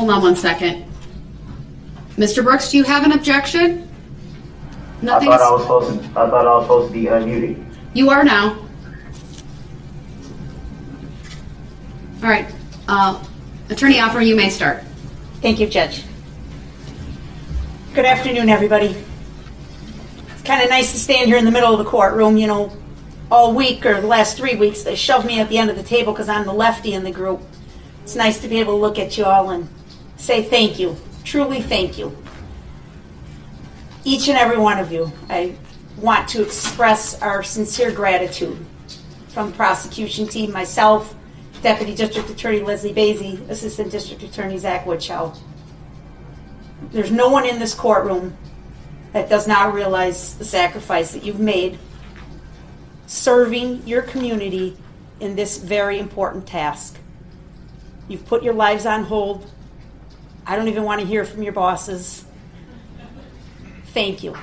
hold on one second. Mr. Brooks, do you have an objection? Nothing. I thought I was supposed to, I thought I was supposed to be unmuted. you are now. All right, uh, Attorney Opper, you may start. Thank you, Judge. Good afternoon, everybody. It's kind of nice to stand here in the middle of the courtroom, you know, all week or the last three weeks. They shoved me at the end of the table because I'm the lefty in the group. It's nice to be able to look at you all and say thank you. Truly thank you. Each and every one of you. I want to express our sincere gratitude from the prosecution team, myself, Deputy District Attorney Lesli Boese, Assistant District Attorney Zach Wittchow. There's no one in this courtroom that does not realize the sacrifice that you've made serving your community in this very important task. You've put your lives on hold. I don't even want to hear from your bosses. Thank you.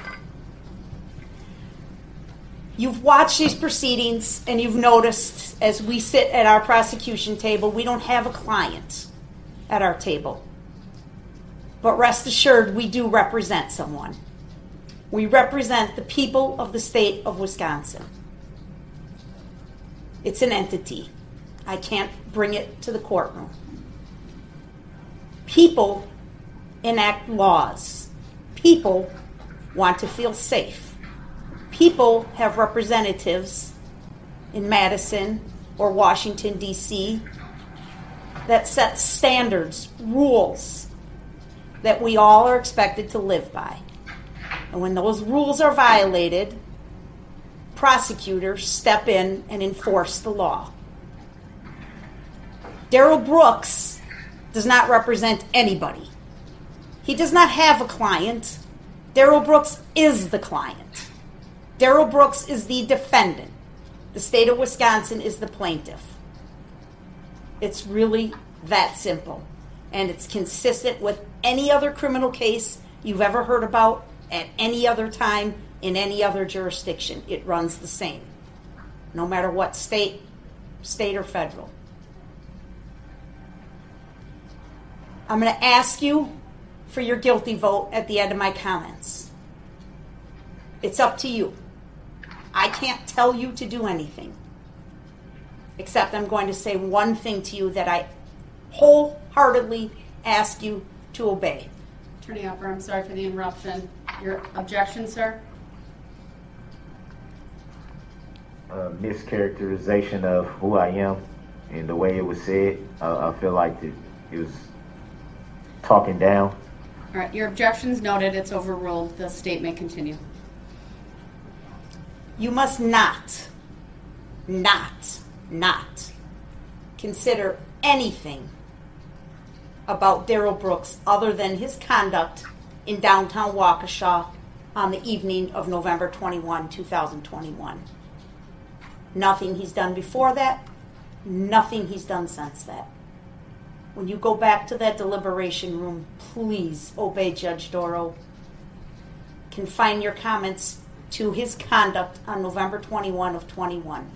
You've watched these proceedings and you've noticed as we sit at our prosecution table, we don't have a client at our table. But rest assured, we do represent someone. We represent the people of the state of Wisconsin. It's an entity. I can't bring it to the courtroom. People enact laws. People want to feel safe. People have representatives in Madison or Washington, D.C. that set standards, rules that we all are expected to live by. And when those rules are violated, prosecutors step in and enforce the law. Darrell Brooks does not represent anybody. He does not have a client. Darrell Brooks is the client. Darrell Brooks is the defendant. The state of Wisconsin is the plaintiff. It's really that simple. And it's consistent with any other criminal case you've ever heard about at any other time in any other jurisdiction. It runs the same, no matter what state, state or federal. I'm going to ask you for your guilty vote at the end of my comments. It's up to you. I can't tell you to do anything, except I'm going to say one thing to you that I wholeheartedly ask you to obey. Attorney Opper, I'm sorry for the interruption. Your objection, sir? Uh, mischaracterization of who I am and the way it was said. Uh, I feel like it, it was talking down. All right, your objection's noted. It's overruled. The state may continue. You must not, not, not consider anything about Darrell Brooks other than his conduct in downtown Waukesha on the evening of November 21, 2021. Nothing he's done before that, nothing he's done since that. When you go back to that deliberation room, please obey Judge Dorow. Confine your comments to his conduct on November 21 of 21.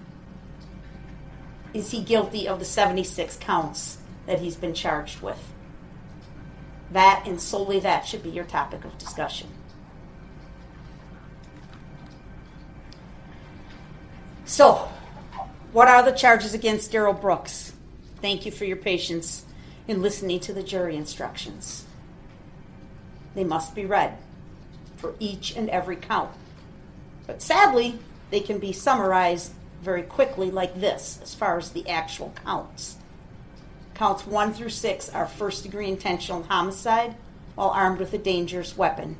Is he guilty of the 76 counts that he's been charged with? That and solely that should be your topic of discussion. So, what are the charges against Darrell Brooks? Thank you for your patience in listening to the jury instructions. They must be read for each and every count. But sadly, they can be summarized very quickly like this as far as the actual counts. Counts 1 through 6 are first degree intentional homicide while armed with a dangerous weapon.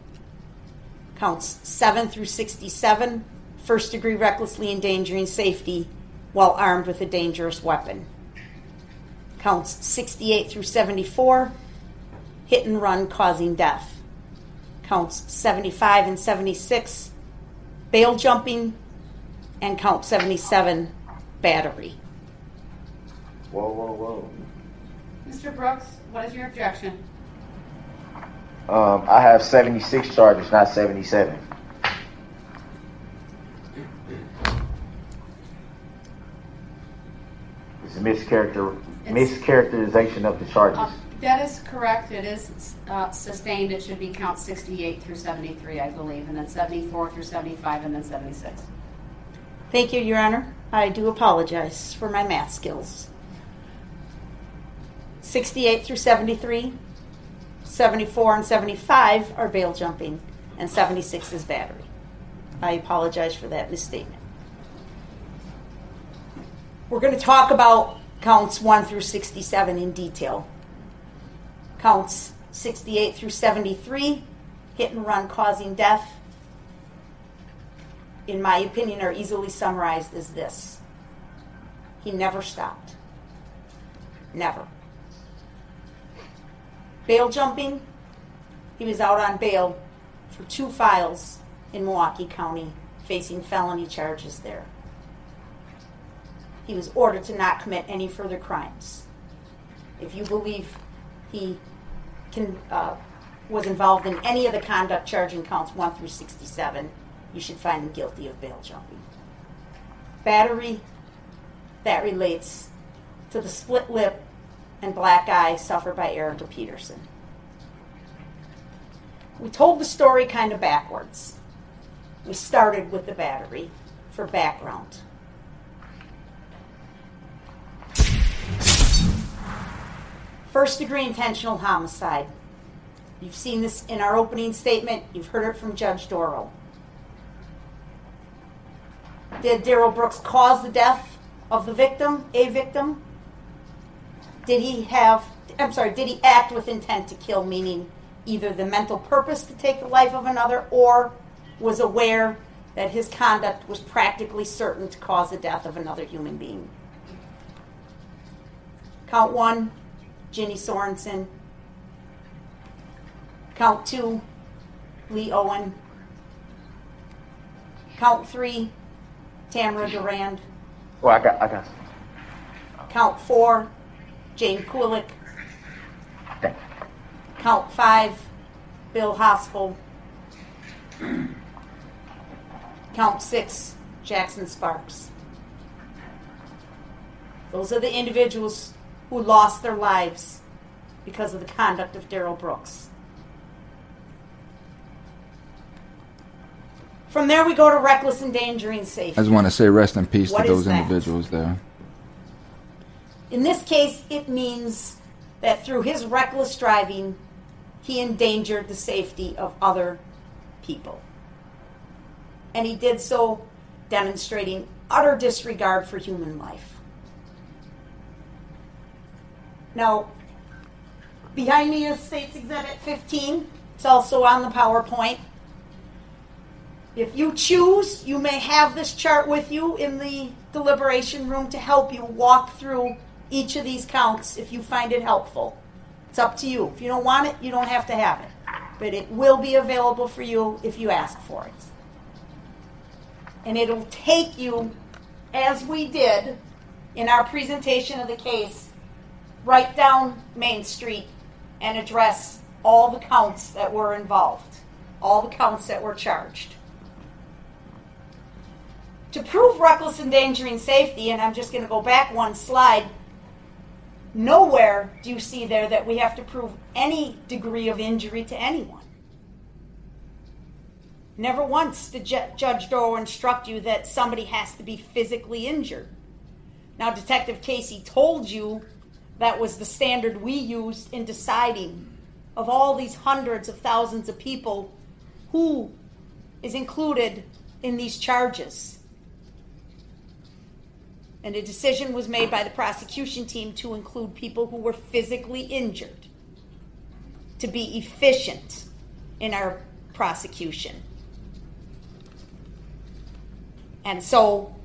Counts 7 through 67, first degree recklessly endangering safety while armed with a dangerous weapon. Counts 68 through 74, hit and run causing death. Counts 75 and 76, bail jumping, and count 77, battery. Whoa, whoa, whoa. Mr. Brooks, what is your objection? Um, I have 76 charges, not 77. It's a mischaracter, mischaracterization of the charges. Uh, That is correct. It is uh, sustained. It should be count 68 through 73, I believe, and then 74 through 75, and then 76. Thank you, Your Honor. I do apologize for my math skills. 68 through 73, 74 and 75 are bail jumping, and 76 is battery. I apologize for that misstatement. We're going to talk about counts 1 through 67 in detail. Counts 68 through 73, hit and run causing death, in my opinion, are easily summarized as this He never stopped. Never. Bail jumping, he was out on bail for two files in Milwaukee County facing felony charges there. He was ordered to not commit any further crimes. If you believe he can, uh, was involved in any of the conduct charging counts 1 through 67, you should find him guilty of bail jumping. Battery, that relates to the split lip and black eye suffered by Erica Patterson. We told the story kind of backwards. We started with the battery for background. First degree intentional homicide. You've seen this in our opening statement, you've heard it from Judge Dorow. Did Darrell Brooks cause the death of the victim, a victim? Did he have, I'm sorry, did he act with intent to kill, meaning either the mental purpose to take the life of another or was aware that his conduct was practically certain to cause the death of another human being? Count one, Ginny Sorenson. Count two, Lee Owen. Count three, Tamara Durand. Well, I got, I got. Count four, Jane Kulich. Count five, Bill Hospel. Count six, Jackson Sparks. Those are the individuals who lost their lives because of the conduct of Darrell Brooks. From there, we go to reckless endangering safety. I just want to say rest in peace What to those individuals there. In this case, it means that through his reckless driving, he endangered the safety of other people. And he did so demonstrating utter disregard for human life. Now, behind me is States Exhibit 15. It's also on the PowerPoint. If you choose, you may have this chart with you in the deliberation room to help you walk through each of these counts if you find it helpful. It's up to you. If you don't want it, you don't have to have it. But it will be available for you if you ask for it. And it'll take you, as we did in our presentation of the case, right down Main Street and address all the counts that were involved, all the counts that were charged. To prove reckless endangering safety, and I'm just going to go back one slide, nowhere do you see there that we have to prove any degree of injury to anyone. Never once did Ju- Judge Dorow instruct you that somebody has to be physically injured. Now, Detective Casey told you that was the standard we used in deciding of all these hundreds of thousands of people who is included in these charges. And a decision was made by the prosecution team to include people who were physically injured to be efficient in our prosecution. And so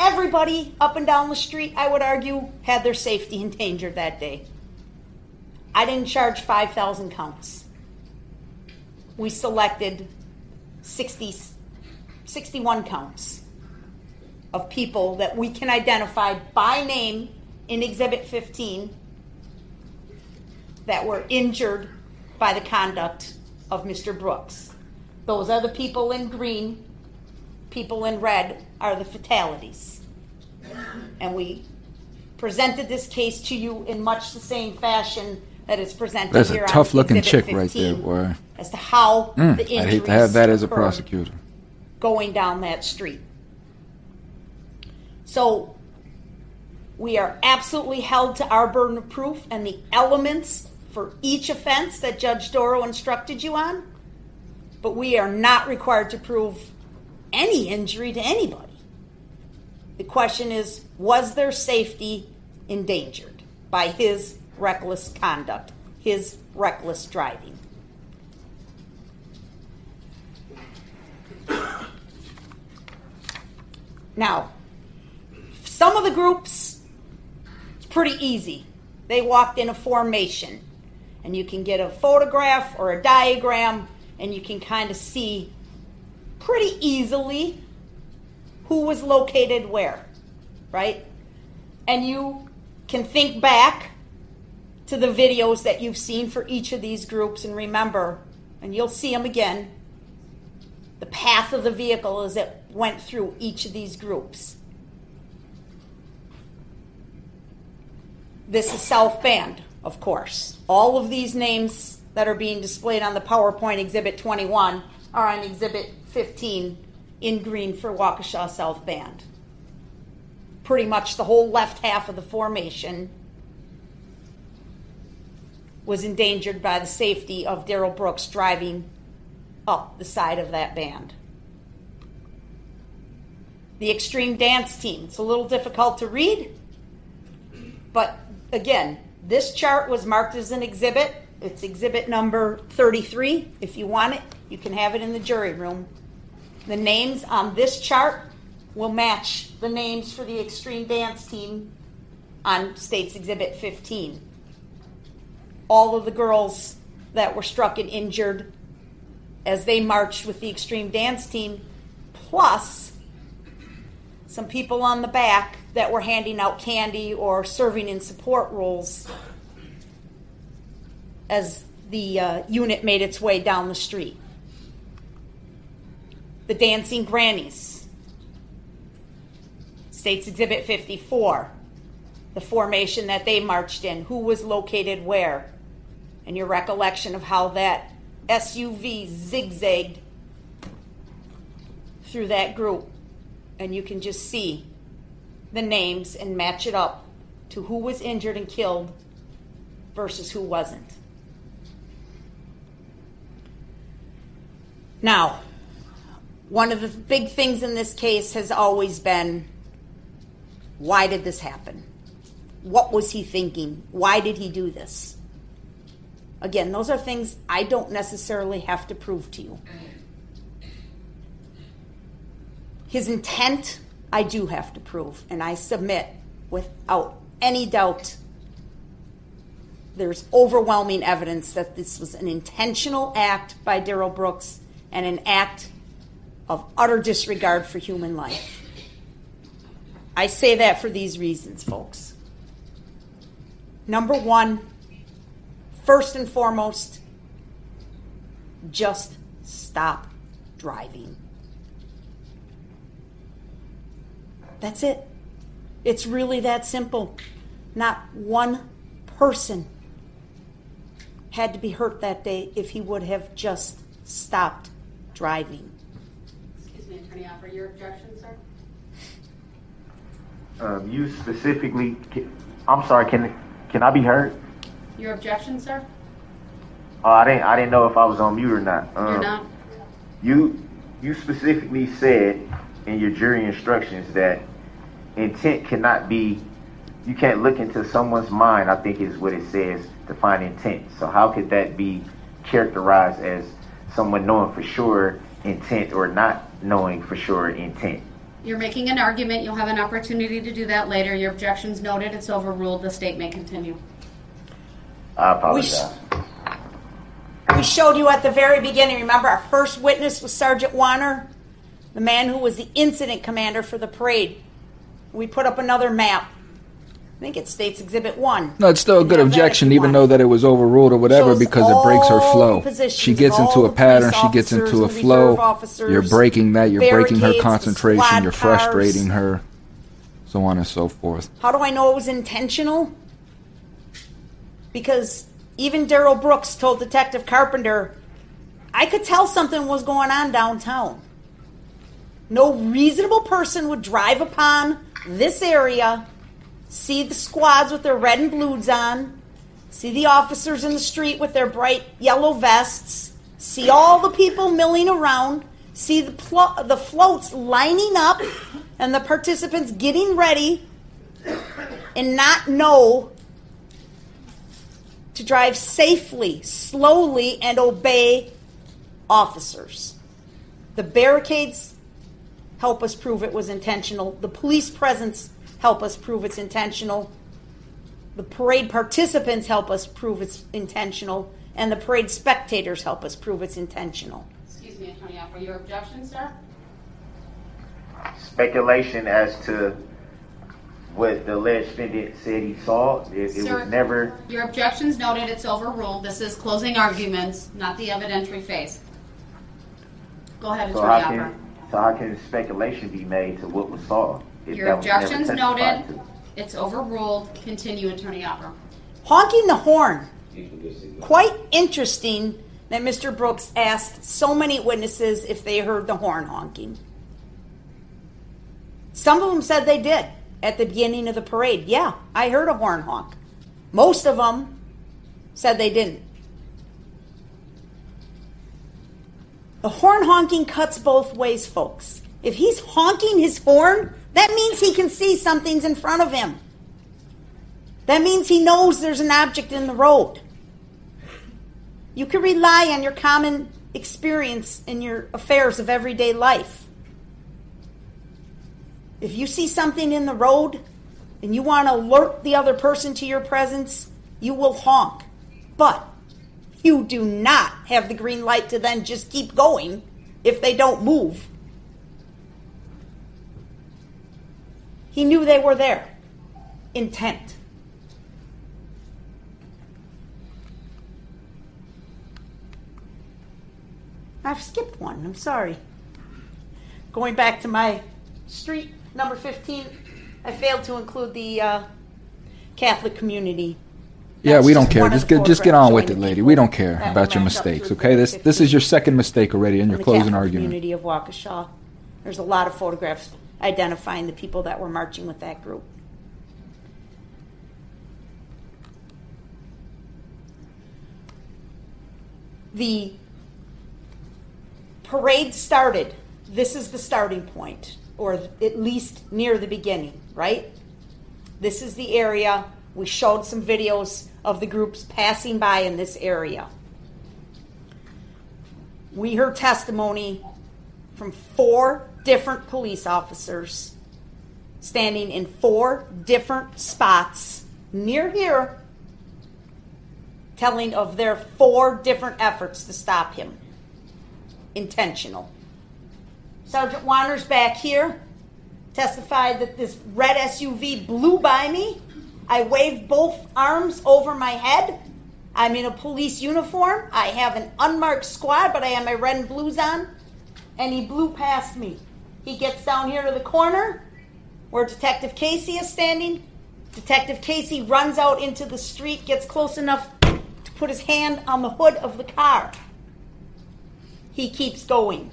everybody up and down the street, I would argue, had their safety endangered that day. I didn't charge 5,000 counts. We selected 60, 61 counts of people that we can identify by name in Exhibit 15 that were injured by the conduct of Mr. Brooks. Those are the people in green, people in red are the fatalities. And we presented this case to you in much the same fashion that it's presented That's here a tough looking chick right there, boy. As to how Mm, the I'd hate to have that as a prosecutor. going down that street. So we are absolutely held to our burden of proof and the elements for each offense that Judge Dorow instructed you on, but we are not required to prove any injury to anybody. The question is was their safety endangered by his reckless conduct, his reckless driving? Now, some of the groups, it's pretty easy. They walked in a formation, and you can get a photograph or a diagram, and you can kind of see pretty easily who was located where, right? And you can think back to the videos that you've seen for each of these groups and remember, and you'll see them again, the path of the vehicle as it went through each of these groups. This is South Band, of course. All of these names that are being displayed on the PowerPoint Exhibit 21 are on Exhibit 15 in green for Waukesha South Band. Pretty much the whole left half of the formation was endangered by the safety of Darrell Brooks driving up the side of that band. The Extreme Dance Team. It's a little difficult to read, but again, this chart was marked as an exhibit. It's exhibit number 33. If you want it, you can have it in the jury room. The names on this chart will match the names for the Extreme Dance Team on State's Exhibit 15. All of the girls that were struck and injured as they marched with the Extreme Dance Team, plus some people on the back that were handing out candy or serving in support roles as the uh, unit made its way down the street. The Dancing Grannies, States Exhibit 54, the formation that they marched in, who was located where, and your recollection of how that SUV zigzagged through that group. And you can just see the names and match it up to who was injured and killed versus who wasn't. Now, one of the big things in this case has always been why did this happen? What was he thinking? Why did he do this? Again, those are things I don't necessarily have to prove to you. His intent, I do have to prove, and I submit without any doubt. There's overwhelming evidence that this was an intentional act by Darrell Brooks and an act of utter disregard for human life. I say that for these reasons, folks. Number one, first and foremost, just stop driving. That's it. It's really that simple. Not one person had to be hurt that day if he would have just stopped driving. Attorney Opper, your objection, sir? Um, you specifically, ca- I'm sorry, can, can I be heard? Your objection, sir? Oh, I didn't, I didn't know if I was on mute or not. You're Um, not? You, you specifically said in your jury instructions that intent cannot be, you can't look into someone's mind, I think is what it says, to find intent. So how could that be characterized as someone knowing for sure intent or not knowing for sure intent? You're making an argument. You'll have an opportunity to do that later. Your objection's noted. It's overruled. The state may continue. I We, apologize. we showed you at the very beginning. Remember, our first witness was Sergeant Warner, the man who was the incident commander for the parade. We put up another map. I think it states Exhibit 1. No, it's still a good have that if objection, even though that it was overruled or whatever, Shows because it breaks her flow. She gets into a pattern. She gets into a flow. officers, You're breaking that. You're breaking her concentration. You're cars. frustrating her. so on and so forth. How do I know it was intentional? Because even Darrell Brooks told Detective Carpenter, I could tell something was going on downtown. No reasonable person would drive upon this area, see the squads with their red and blues on, see the officers in the street with their bright yellow vests, see all the people milling around, see the, plo- the floats lining up, and the participants getting ready, and not know to drive safely, slowly, and obey officers. The barricades help us prove it was intentional. The police presence help us prove it's intentional. The parade participants help us prove it's intentional. And the parade spectators help us prove it's intentional. Excuse me, Attorney Opper, your objection, sir? Speculation as to what the alleged defendant said he saw. It, it Sir, was never. Your objection's noted, it's overruled. This is closing arguments, not the evidentiary phase. Go ahead, So how Attorney Opper. can so how can speculation be made to what was saw? If Your that was never objection's testified noted, it's overruled. Continue, Attorney Opper. Honking the horn. Quite interesting that Mr. Brooks asked so many witnesses if they heard the horn honking. Some of them said they did at the beginning of the parade. Yeah, I heard a horn honk. Most of them said they didn't. The horn honking cuts both ways, folks. If he's honking his horn, that means he can see something's in front of him. That means he knows there's an object in the road. You can rely on your common experience in your affairs of everyday life. If you see something in the road and you want to alert the other person to your presence, you will honk. But you do not have the green light to then just keep going if they don't move. He knew they were there. Intent. I've skipped one. I'm sorry. Going back to my street number 15, I failed to include the uh, Catholic community. Yeah, we don't care. Just get just get on with it, lady. We don't care about your mistakes. Okay, this this is your second mistake already in your closing Catholic argument. community of Waukesha. There's a lot of photographs identifying the people that were marching with that group. The parade started. This is the starting point, or at least near the beginning, right? This is the area. We showed some videos of the groups passing by in this area. We heard testimony from four different police officers standing in four different spots near here telling of their four different efforts to stop him. Intentional. Sergeant Wanders back here testified that this red SUV blew by me. I waved both arms over my head. I'm in a police uniform. I have an unmarked squad, but I have my red and blues on. And he blew past me. He gets down here to the corner where Detective Casey is standing. Detective Casey runs out into the street, gets close enough to put his hand on the hood of the car. He keeps going.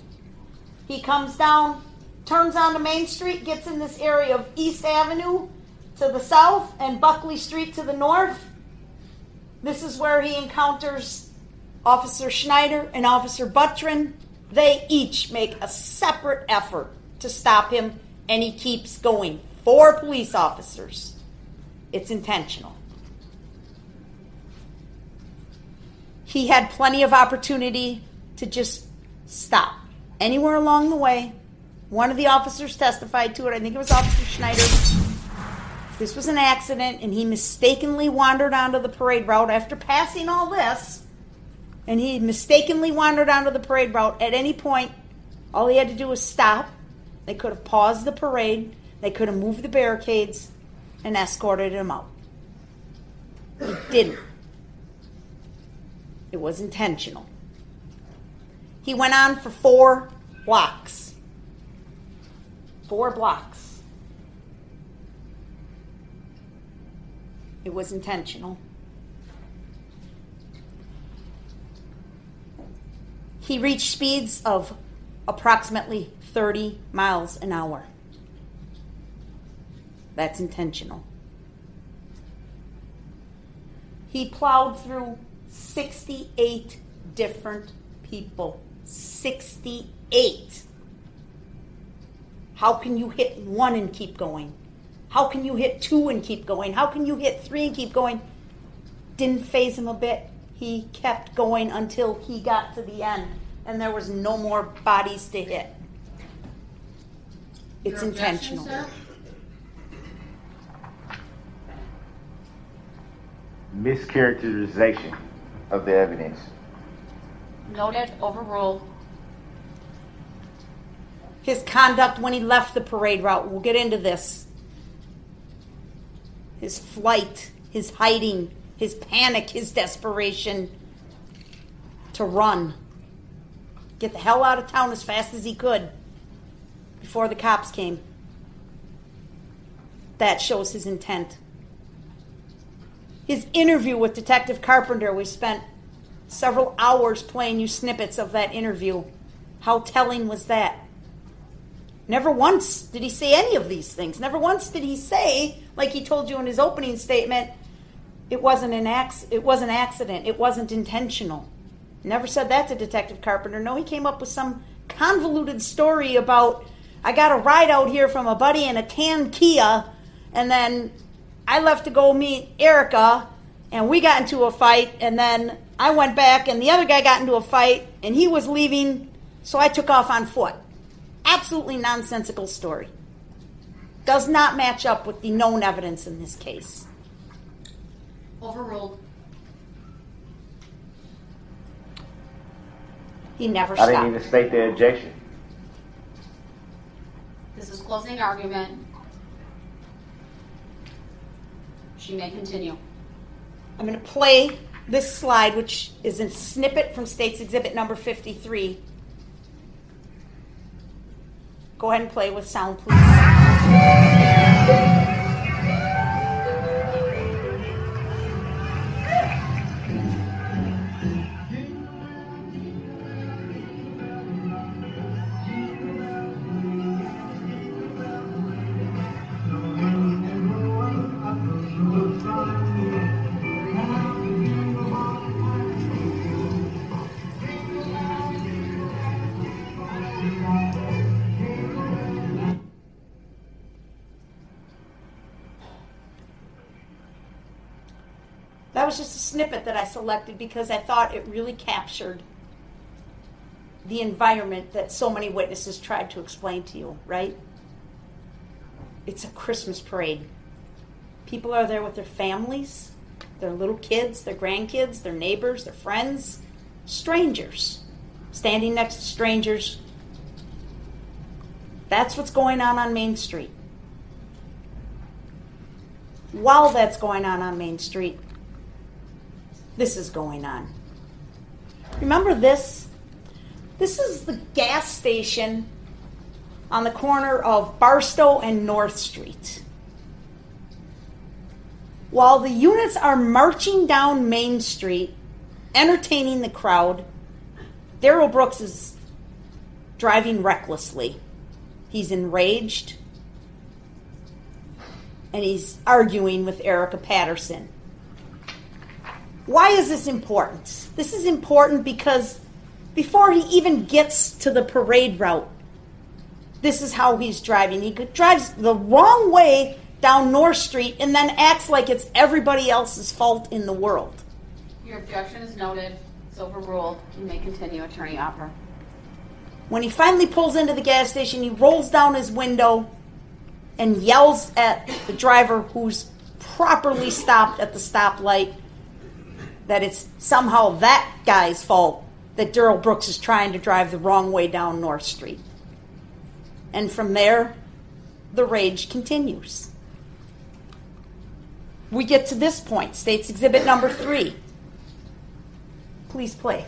He comes down, turns onto Main Street, gets in this area of East Avenue to the south and Buckley Street to the north. This is where he encounters Officer Schneider and Officer Buttrin. They each make a separate effort to stop him, and he keeps going. Four police officers. It's intentional. He had plenty of opportunity to just stop anywhere along the way. One of the officers testified to it. I think it was Officer Schneider. This was an accident, and he mistakenly wandered onto the parade route after passing all this. And he mistakenly wandered onto the parade route. At any point, all he had to do was stop. They could have paused the parade. They could have moved the barricades and escorted him out. He didn't. It was intentional. He went on for four blocks. Four blocks. It was intentional. He reached speeds of approximately 30 miles an hour. That's intentional. He plowed through 68 different people. 68. How can you hit one and keep going? How can you hit two and keep going? How can you hit three and keep going? Didn't phase him a bit. He kept going until he got to the end, and there was no more bodies to hit. It's Your intentional. Mischaracterization of the evidence. Noted, overruled. His conduct when he left the parade route, we'll get into this. His flight, his hiding, his panic, his desperation to run. Get the hell out of town as fast as he could before the cops came. That shows his intent. His interview with Detective Carpenter, we spent several hours playing you snippets of that interview. How telling was that? Never once did he say any of these things. Never once did he say, like he told you in his opening statement, it wasn't an ac- it was an accident. It wasn't intentional. Never said that to Detective Carpenter. No, he came up with some convoluted story about I got a ride out here from a buddy in a tan Kia, and then I left to go meet Erica, and we got into a fight, and then I went back, and the other guy got into a fight, and he was leaving, so I took off on foot. Absolutely nonsensical story. Does not match up with the known evidence in this case. Overruled. He never I didn't even state the objection. Closing argument. She may continue. I'm going to play this slide, which is a snippet from State's Exhibit number 53. Go ahead and play with sound, please. Snippet that I selected because I thought it really captured the environment that so many witnesses tried to explain to you, right? It's a Christmas parade. People are there with their families, their little kids, their grandkids, their neighbors, their friends, strangers, standing next to strangers. That's what's going on on Main Street. While that's going on on Main Street, this is going on. Remember this? This is the gas station on the corner of Barstow and North Street. While the units are marching down Main Street, entertaining the crowd, Darrell Brooks is driving recklessly. He's enraged and he's arguing with Erica Patterson. Why is this important? This is important because before he even gets to the parade route, this is how he's driving. He drives the wrong way down North Street and then acts like it's everybody else's fault in the world. Your objection is noted. It's overruled. You may continue, Attorney Opper. When he finally pulls into the gas station, he rolls down his window and yells at the driver who's properly stopped at the stoplight that it's somehow that guy's fault that Darrell Brooks is trying to drive the wrong way down North Street. And from there, the rage continues. We get to this point, State's Exhibit number three. Please play.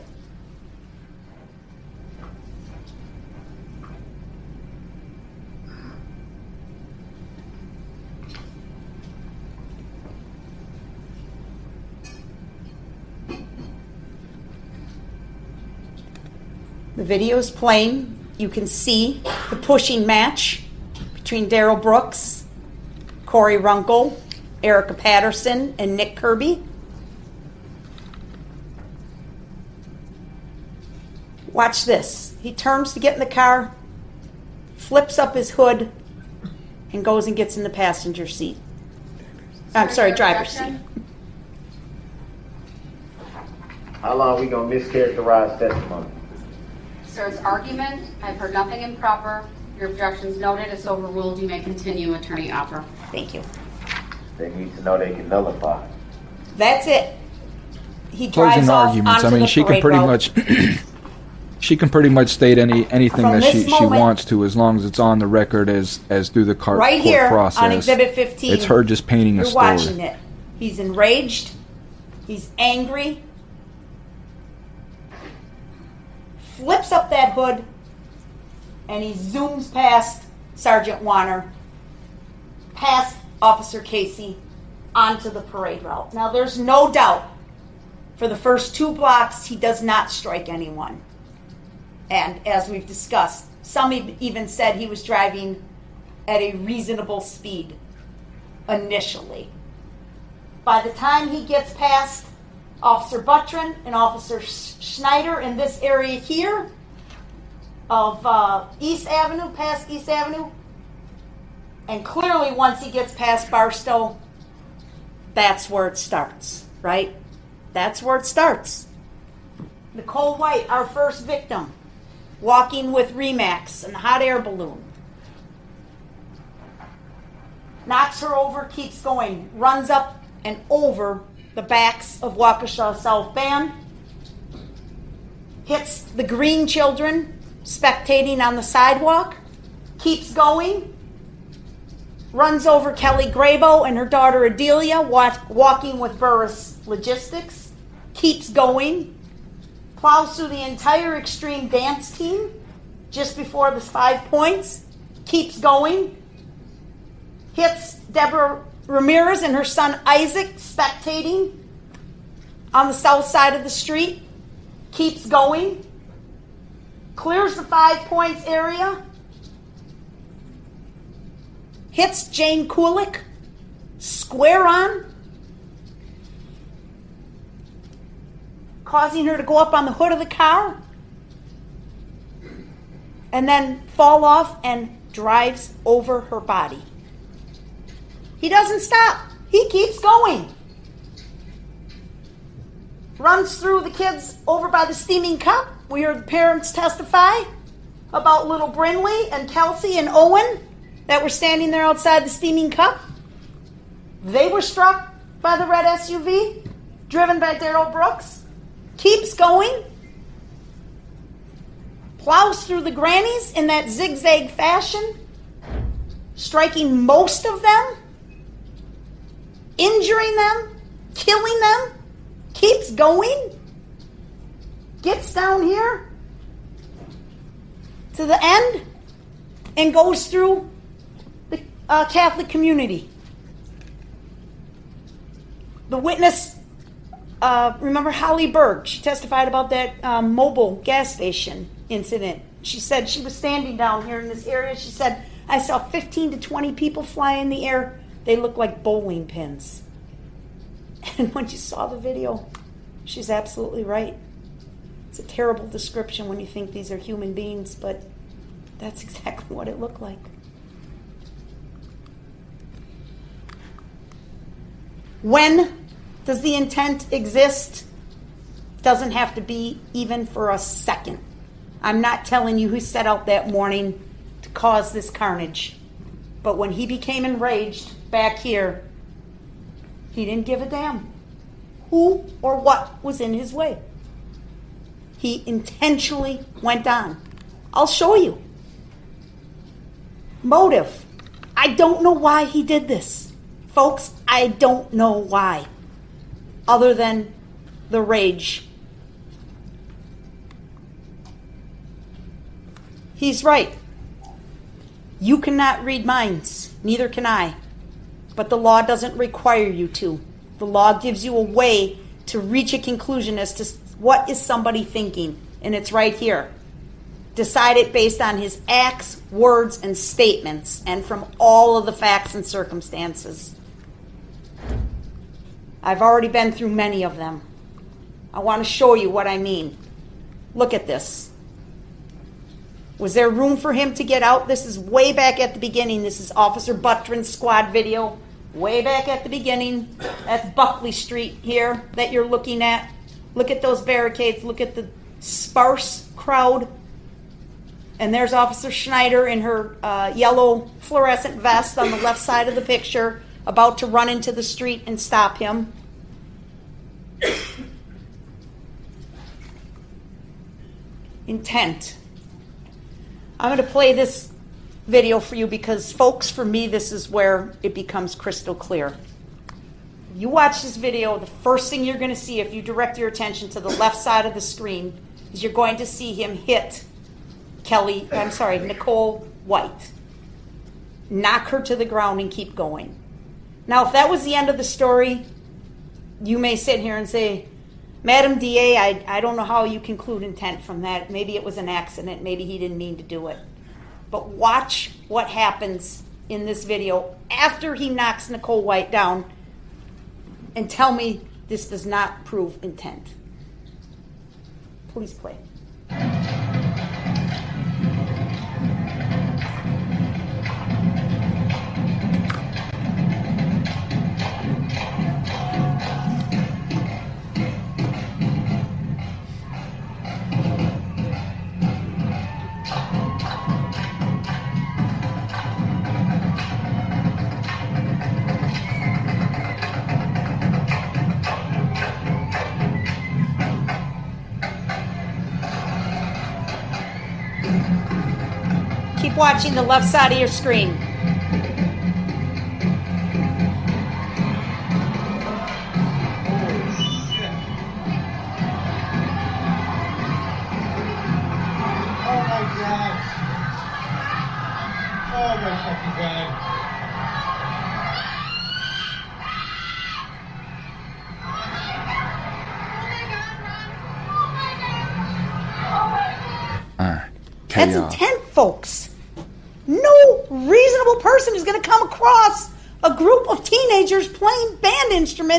The video's playing. You can see the pushing match between Darrell Brooks, Corey Runkle, Erica Patterson, and Nick Kirby. Watch this. He turns to get in the car, flips up his hood, and goes and gets in the passenger seat. I'm sorry, Your driver's seat. How long we gonna mischaracterize testimony? Sir's argument, I've heard nothing improper. Your objection's noted, it's overruled. You may continue, Attorney Opper. Thank you. They need to know they can nullify. That's it. He drives Closing off arguments. I mean, she can pretty route. much, she can pretty much state any anything From that this she, she wants to, as long as it's on the record as as through the car, right court here process. on Exhibit 15. It's her just painting You're a story. watching it. He's enraged. He's angry. Flips up that hood, and he zooms past Sergeant Warner, past Officer Casey, onto the parade route. Now, there's no doubt. For the first two blocks, he does not strike anyone. And as we've discussed, some even said he was driving at a reasonable speed initially. By the time he gets past Officer Buttrin and Officer Schneider in this area here of uh, East Avenue, past East Avenue, and clearly once he gets past Barstow, that's where it starts, right? That's where it starts. Nicole White, our first victim, walking with Remax and a hot air balloon. Knocks her over, keeps going, runs up and over the backs of Waukesha South Band, hits the green children spectating on the sidewalk, keeps going, runs over Kelly Grabo and her daughter Adelia wa- walking with Burris Logistics, keeps going, plows through the entire extreme dance team just before the five points, keeps going, hits Deborah Ramirez and her son Isaac spectating on the south side of the street, keeps going, clears the five points area, hits Jane Kulich square on, causing her to go up on the hood of the car, and then fall off and drives over her body. He doesn't stop. He keeps going. Runs through the kids over by the steaming cup. We heard parents testify about little Brinley and Kelsey and Owen that were standing there outside the steaming cup. They were struck by the red SUV driven by Darrell Brooks. Keeps going. Plows through the grannies in that zigzag fashion, striking most of them injuring them, killing them, keeps going, gets down here to the end, and goes through the uh, Catholic community. The witness, uh, remember Holly Berg, she testified about that um, mobile gas station incident. She said she was standing down here in this area. She said, I saw 15 to 20 people fly in the air they look like bowling pins. And when she saw the video, she's absolutely right. It's a terrible description when you think these are human beings, but that's exactly what it looked like. When does the intent exist? Doesn't have to be even for a second. I'm not telling you who set out that morning to cause this carnage. But when he became enraged back here, he didn't give a damn who or what was in his way. He intentionally went on. I'll show you. Motive. I don't know why he did this. Folks, I don't know why. Other than the rage. He's right. You cannot read minds, neither can I. But the law doesn't require you to. The law gives you a way to reach a conclusion as to what is somebody thinking, and it's right here. decide it based on his acts, words, and statements, and from all of the facts and circumstances. I've already been through many of them. I want to show you what I mean. Look at this. Was there room for him to get out? This is way back at the beginning. This is Officer Buttrin's squad video. Way back at the beginning. That's Buckley Street here that you're looking at. Look at those barricades. Look at the sparse crowd. And there's Officer Schneider in her uh, yellow fluorescent vest on the left side of the picture, about to run into the street and stop him. Intent. I'm going to play this video for you because, folks, for me, this is where it becomes crystal clear. You watch this video, the first thing you're going to see if you direct your attention to the left side of the screen is you're going to see him hit Kelly, I'm sorry, Nicole White. Knock her to the ground and keep going. Now, if that was the end of the story, you may sit here and say, Madam DA, I, I don't know how you conclude intent from that. Maybe it was an accident. Maybe he didn't mean to do it. But watch what happens in this video after he knocks Nicole White down and tell me this does not prove intent. Please play. Watching the left side of your screen.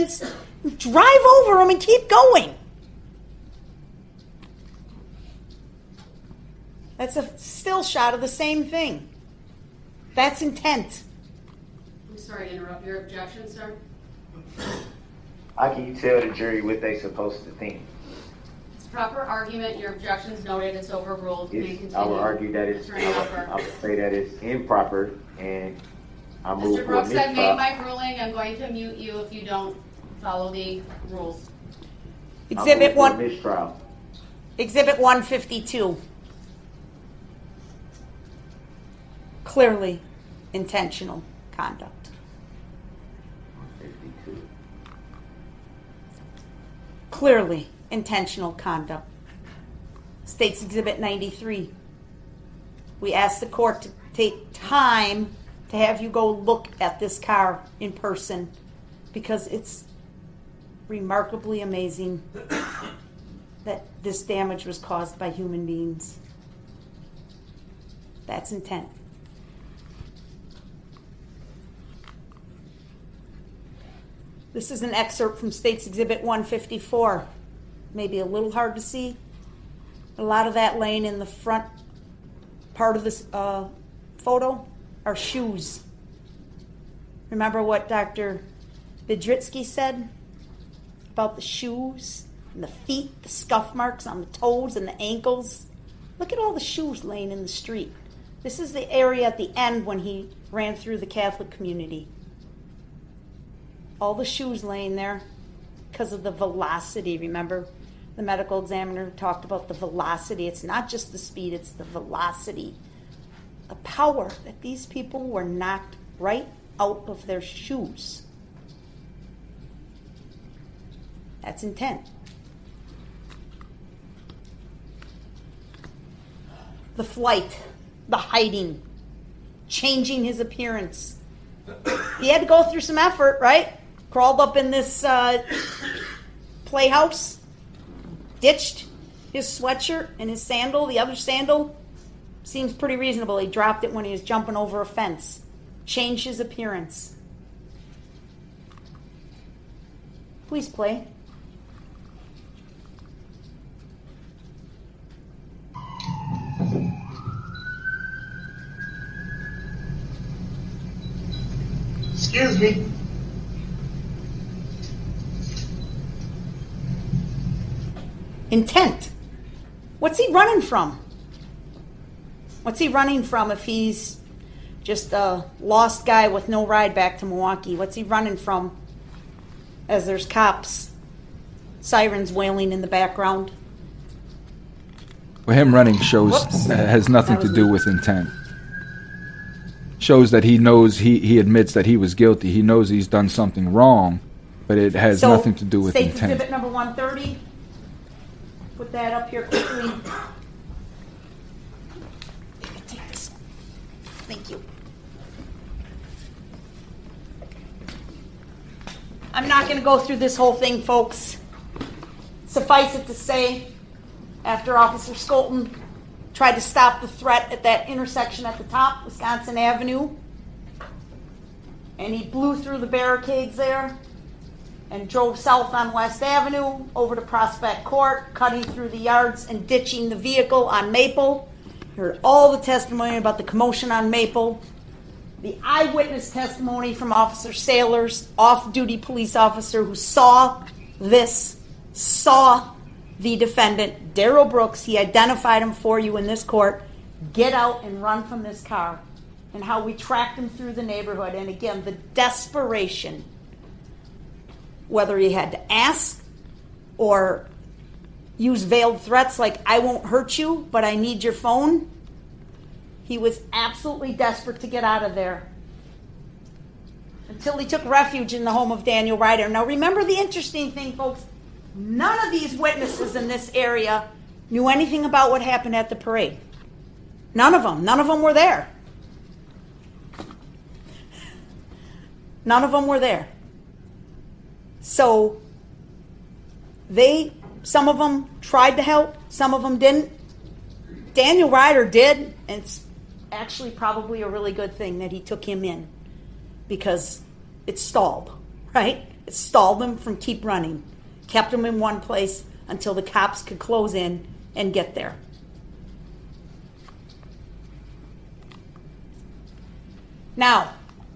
Band instruments, drive over them, and keep going. That's a still shot of the same thing. That's intent. I'm sorry to interrupt. Your objection, sir? How can you tell the jury what they're supposed to think? It's proper argument. Your objection's noted. It's overruled. You It's, continue. I would argue that it's, I Attorney would, I would say that it's improper and I move Mr. for a Brooks, I've made my ruling. I'm going to mute you if you don't follow the rules. I move Exhibit for a one. Mistrial. Exhibit 152. Clearly intentional conduct. 52. Clearly intentional conduct. States Exhibit 93. We ask the court to take time to have you go look at this car in person because it's remarkably amazing that this damage was caused by human beings. That's intent. This is an excerpt from States Exhibit 154. Maybe a little hard to see. A lot of that laying in the front part of this uh, photo are shoes. Remember what Dr. Vidritsky said about the shoes and the feet, the scuff marks on the toes and the ankles? Look at all the shoes laying in the street. This is the area at the end when he ran through the Catholic community. All the shoes laying there because of the velocity. Remember, the medical examiner talked about the velocity. It's not just the speed, it's the velocity. The power that these people were knocked right out of their shoes. That's intent. The flight, the hiding, changing his appearance. He had to go through some effort, right? Crawled up in this uh, playhouse, ditched his sweatshirt and his sandal, the other sandal, Seems pretty reasonable. He dropped it when he was jumping over a fence. Changed his appearance. Please play. Excuse me. Intent. What's he running from? What's he running from if he's just a lost guy with no ride back to Milwaukee? What's he running from as there's cops, sirens wailing in the background? Well, him running shows Whoops. has nothing to do with intent. Shows that he knows he, he admits that he was guilty. He knows he's done something wrong, but it has So, nothing to do with State's intent. Exhibit number 130. Put that up here quickly. Take this. Thank you. I'm not going to go through this whole thing, folks. Suffice it to say, after Officer Skolton tried to stop the threat at that intersection at the top, Wisconsin Avenue, and he blew through the barricades there and drove south on West Avenue over to Prospect Court, cutting through the yards and ditching the vehicle on Maple. Heard all the testimony about the commotion on Maple. The eyewitness testimony from Officer Sailors, off duty police officer who saw this, saw the defendant, Darrell Brooks. He identified him for you in this court. Get out and run from this car. And how we tracked him through the neighborhood. And again, the desperation whether he had to ask or use veiled threats like, I won't hurt you, but I need your phone. He was absolutely desperate to get out of there until he took refuge in the home of Daniel Ryder. Now, remember the interesting thing, folks none of these witnesses in this area knew anything about what happened at the parade. None of them. None of them were there. None of them were there. So they, some of them tried to help, some of them didn't. Daniel Ryder did, and it's actually probably a really good thing that he took him in because it stalled, right? It stalled him from keep running, kept them in one place until the cops could close in and get there. Now,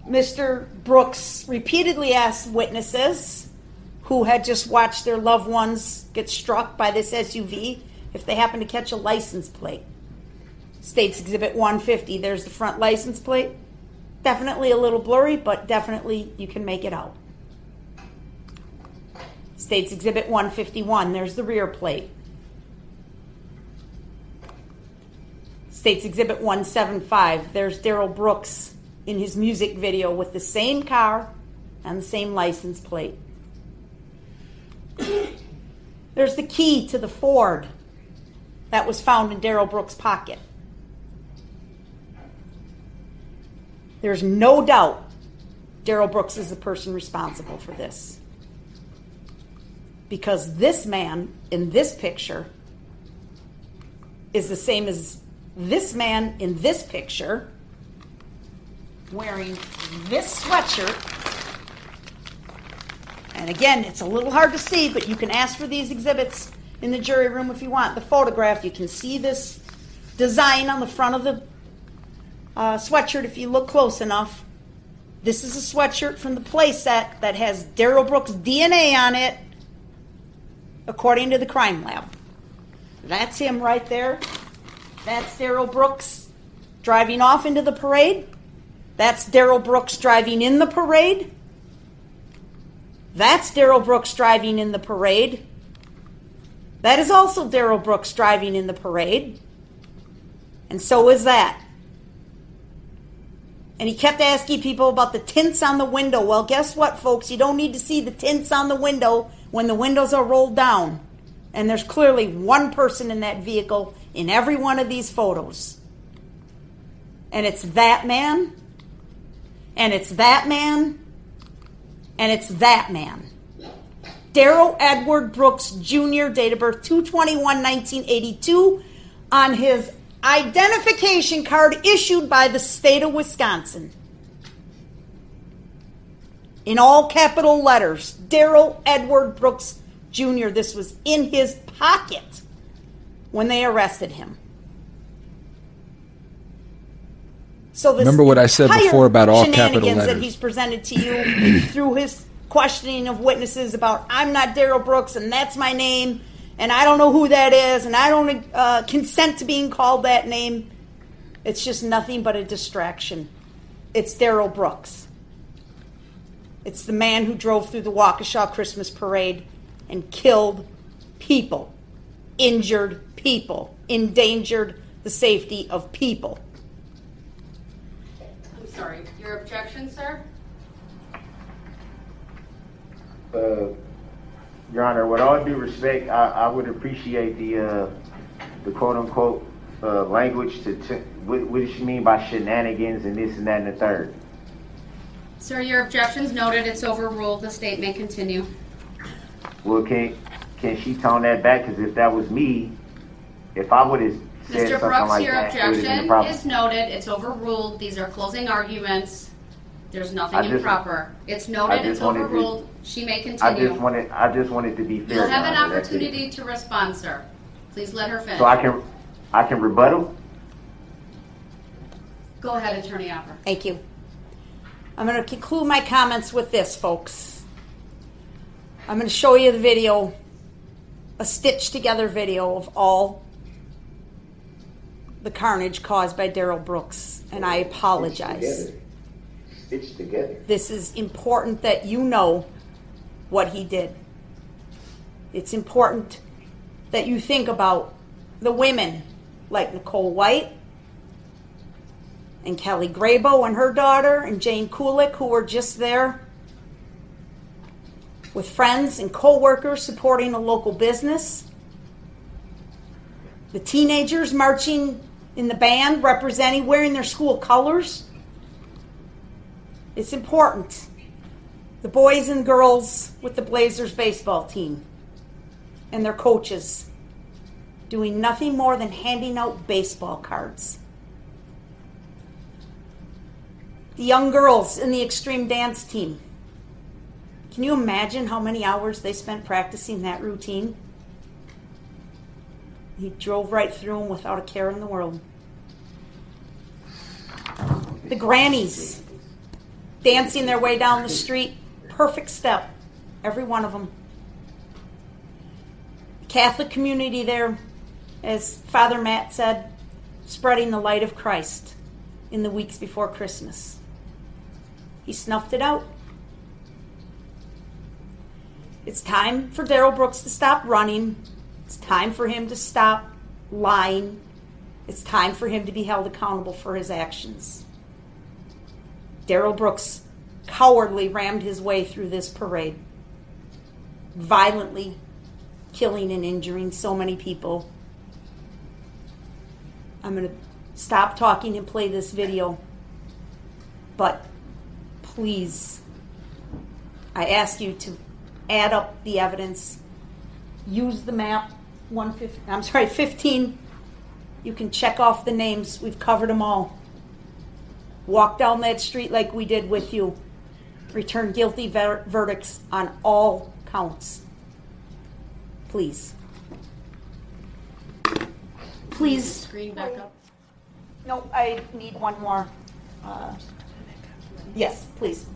Mr. Brooks repeatedly asked witnesses who had just watched their loved ones get struck by this SUV if they happened to catch a license plate. States Exhibit 150, there's the front license plate. Definitely a little blurry, but definitely you can make it out. States Exhibit 151, there's the rear plate. States Exhibit 175, there's Darrell Brooks in his music video with the same car and the same license plate. There's the key to the Ford that was found in Darrell Brooks' pocket. There's no doubt Darrell Brooks is the person responsible for this. Because this man in this picture is the same as this man in this picture wearing this sweatshirt. And again, it's a little hard to see, but you can ask for these exhibits in the jury room if you want. The photograph, you can see this design on the front of the uh, sweatshirt if you look close enough. This is a sweatshirt from the playset that has Darrell Brooks' DNA on it, according to the crime lab. That's him right there. That's Darrell Brooks driving off into the parade. That's Darrell Brooks driving in the parade. That's Darrell Brooks driving in the parade. That is also Darrell Brooks driving in the parade. And so is that. And he kept asking people about the tints on the window. Well, guess what, folks? You don't need to see the tints on the window when the windows are rolled down. And there's clearly one person in that vehicle in every one of these photos. And it's that man, and it's that man, and it's that man. Darrell Edward Brooks Jr., date of birth 221 1982, on his identification card issued by the state of Wisconsin. In all capital letters, Darrell Edward Brooks Jr. This was in his pocket when they arrested him. So this Remember what I said before about all capital shenanigans that he's presented to you through his questioning of witnesses about I'm not Darrell Brooks and that's my name and I don't know who that is and I don't uh, consent to being called that name. It's just nothing but a distraction. It's Darrell Brooks. It's the man who drove through the Waukesha Christmas parade and killed people, injured people, endangered the safety of people. I'm sorry, your objection, sir? Uh, Your Honor, with all due respect, I, I would appreciate the, uh, the quote-unquote, uh, language to, to, what, what does she mean by shenanigans and this and that and the third? Sir, your objection's noted, it's overruled, the state may continue. Well, can, can she tone that back? Because if that was me, if I would have said Mr. something Brooks, like your that, it would have objection is noted, it's overruled, these are closing arguments. There's nothing just- improper. It's noted, it's wanted to- overruled, she may continue. I just wanted, I just wanted to be fair. You'll have an Honor, that's it. opportunity to respond, sir. Please let her finish. So I can, I can rebuttal? Go ahead, Attorney Opper. Thank you. I'm going to conclude my comments with this, folks. I'm going to show you the video, a stitched together video of all the carnage caused by Darrell Brooks, and I apologize. Stitched together. This is important that you know what he did. It's important that you think about the women like Nicole White and Kelly Grabo and her daughter and Jane Kulich who were just there with friends and co-workers supporting a local business. The teenagers marching in the band representing wearing their school colors. It's important. The boys and girls with the Blazers baseball team and their coaches doing nothing more than handing out baseball cards. The young girls in the extreme dance team. Can you imagine how many hours they spent practicing that routine? He drove right through them without a care in the world. The grannies dancing their way down the street, perfect step, every one of them. The Catholic community there, as Father Matt said, spreading the light of Christ in the weeks before Christmas. He snuffed it out. It's time for Darrell Brooks to stop running. It's time for him to stop lying. It's time for him to be held accountable for his actions. Darrell Brooks cowardly rammed his way through this parade, violently killing and injuring so many people. I'm going to stop talking and play this video. But please, I ask you to add up the evidence, use the map. 150, I'm sorry, 15. You can check off the names. We've covered them all. Walk down that street like we did with you. Return guilty ver- verdicts on all counts. Please. Please. Screen back up. No, I need one more. Uh, Yes, please.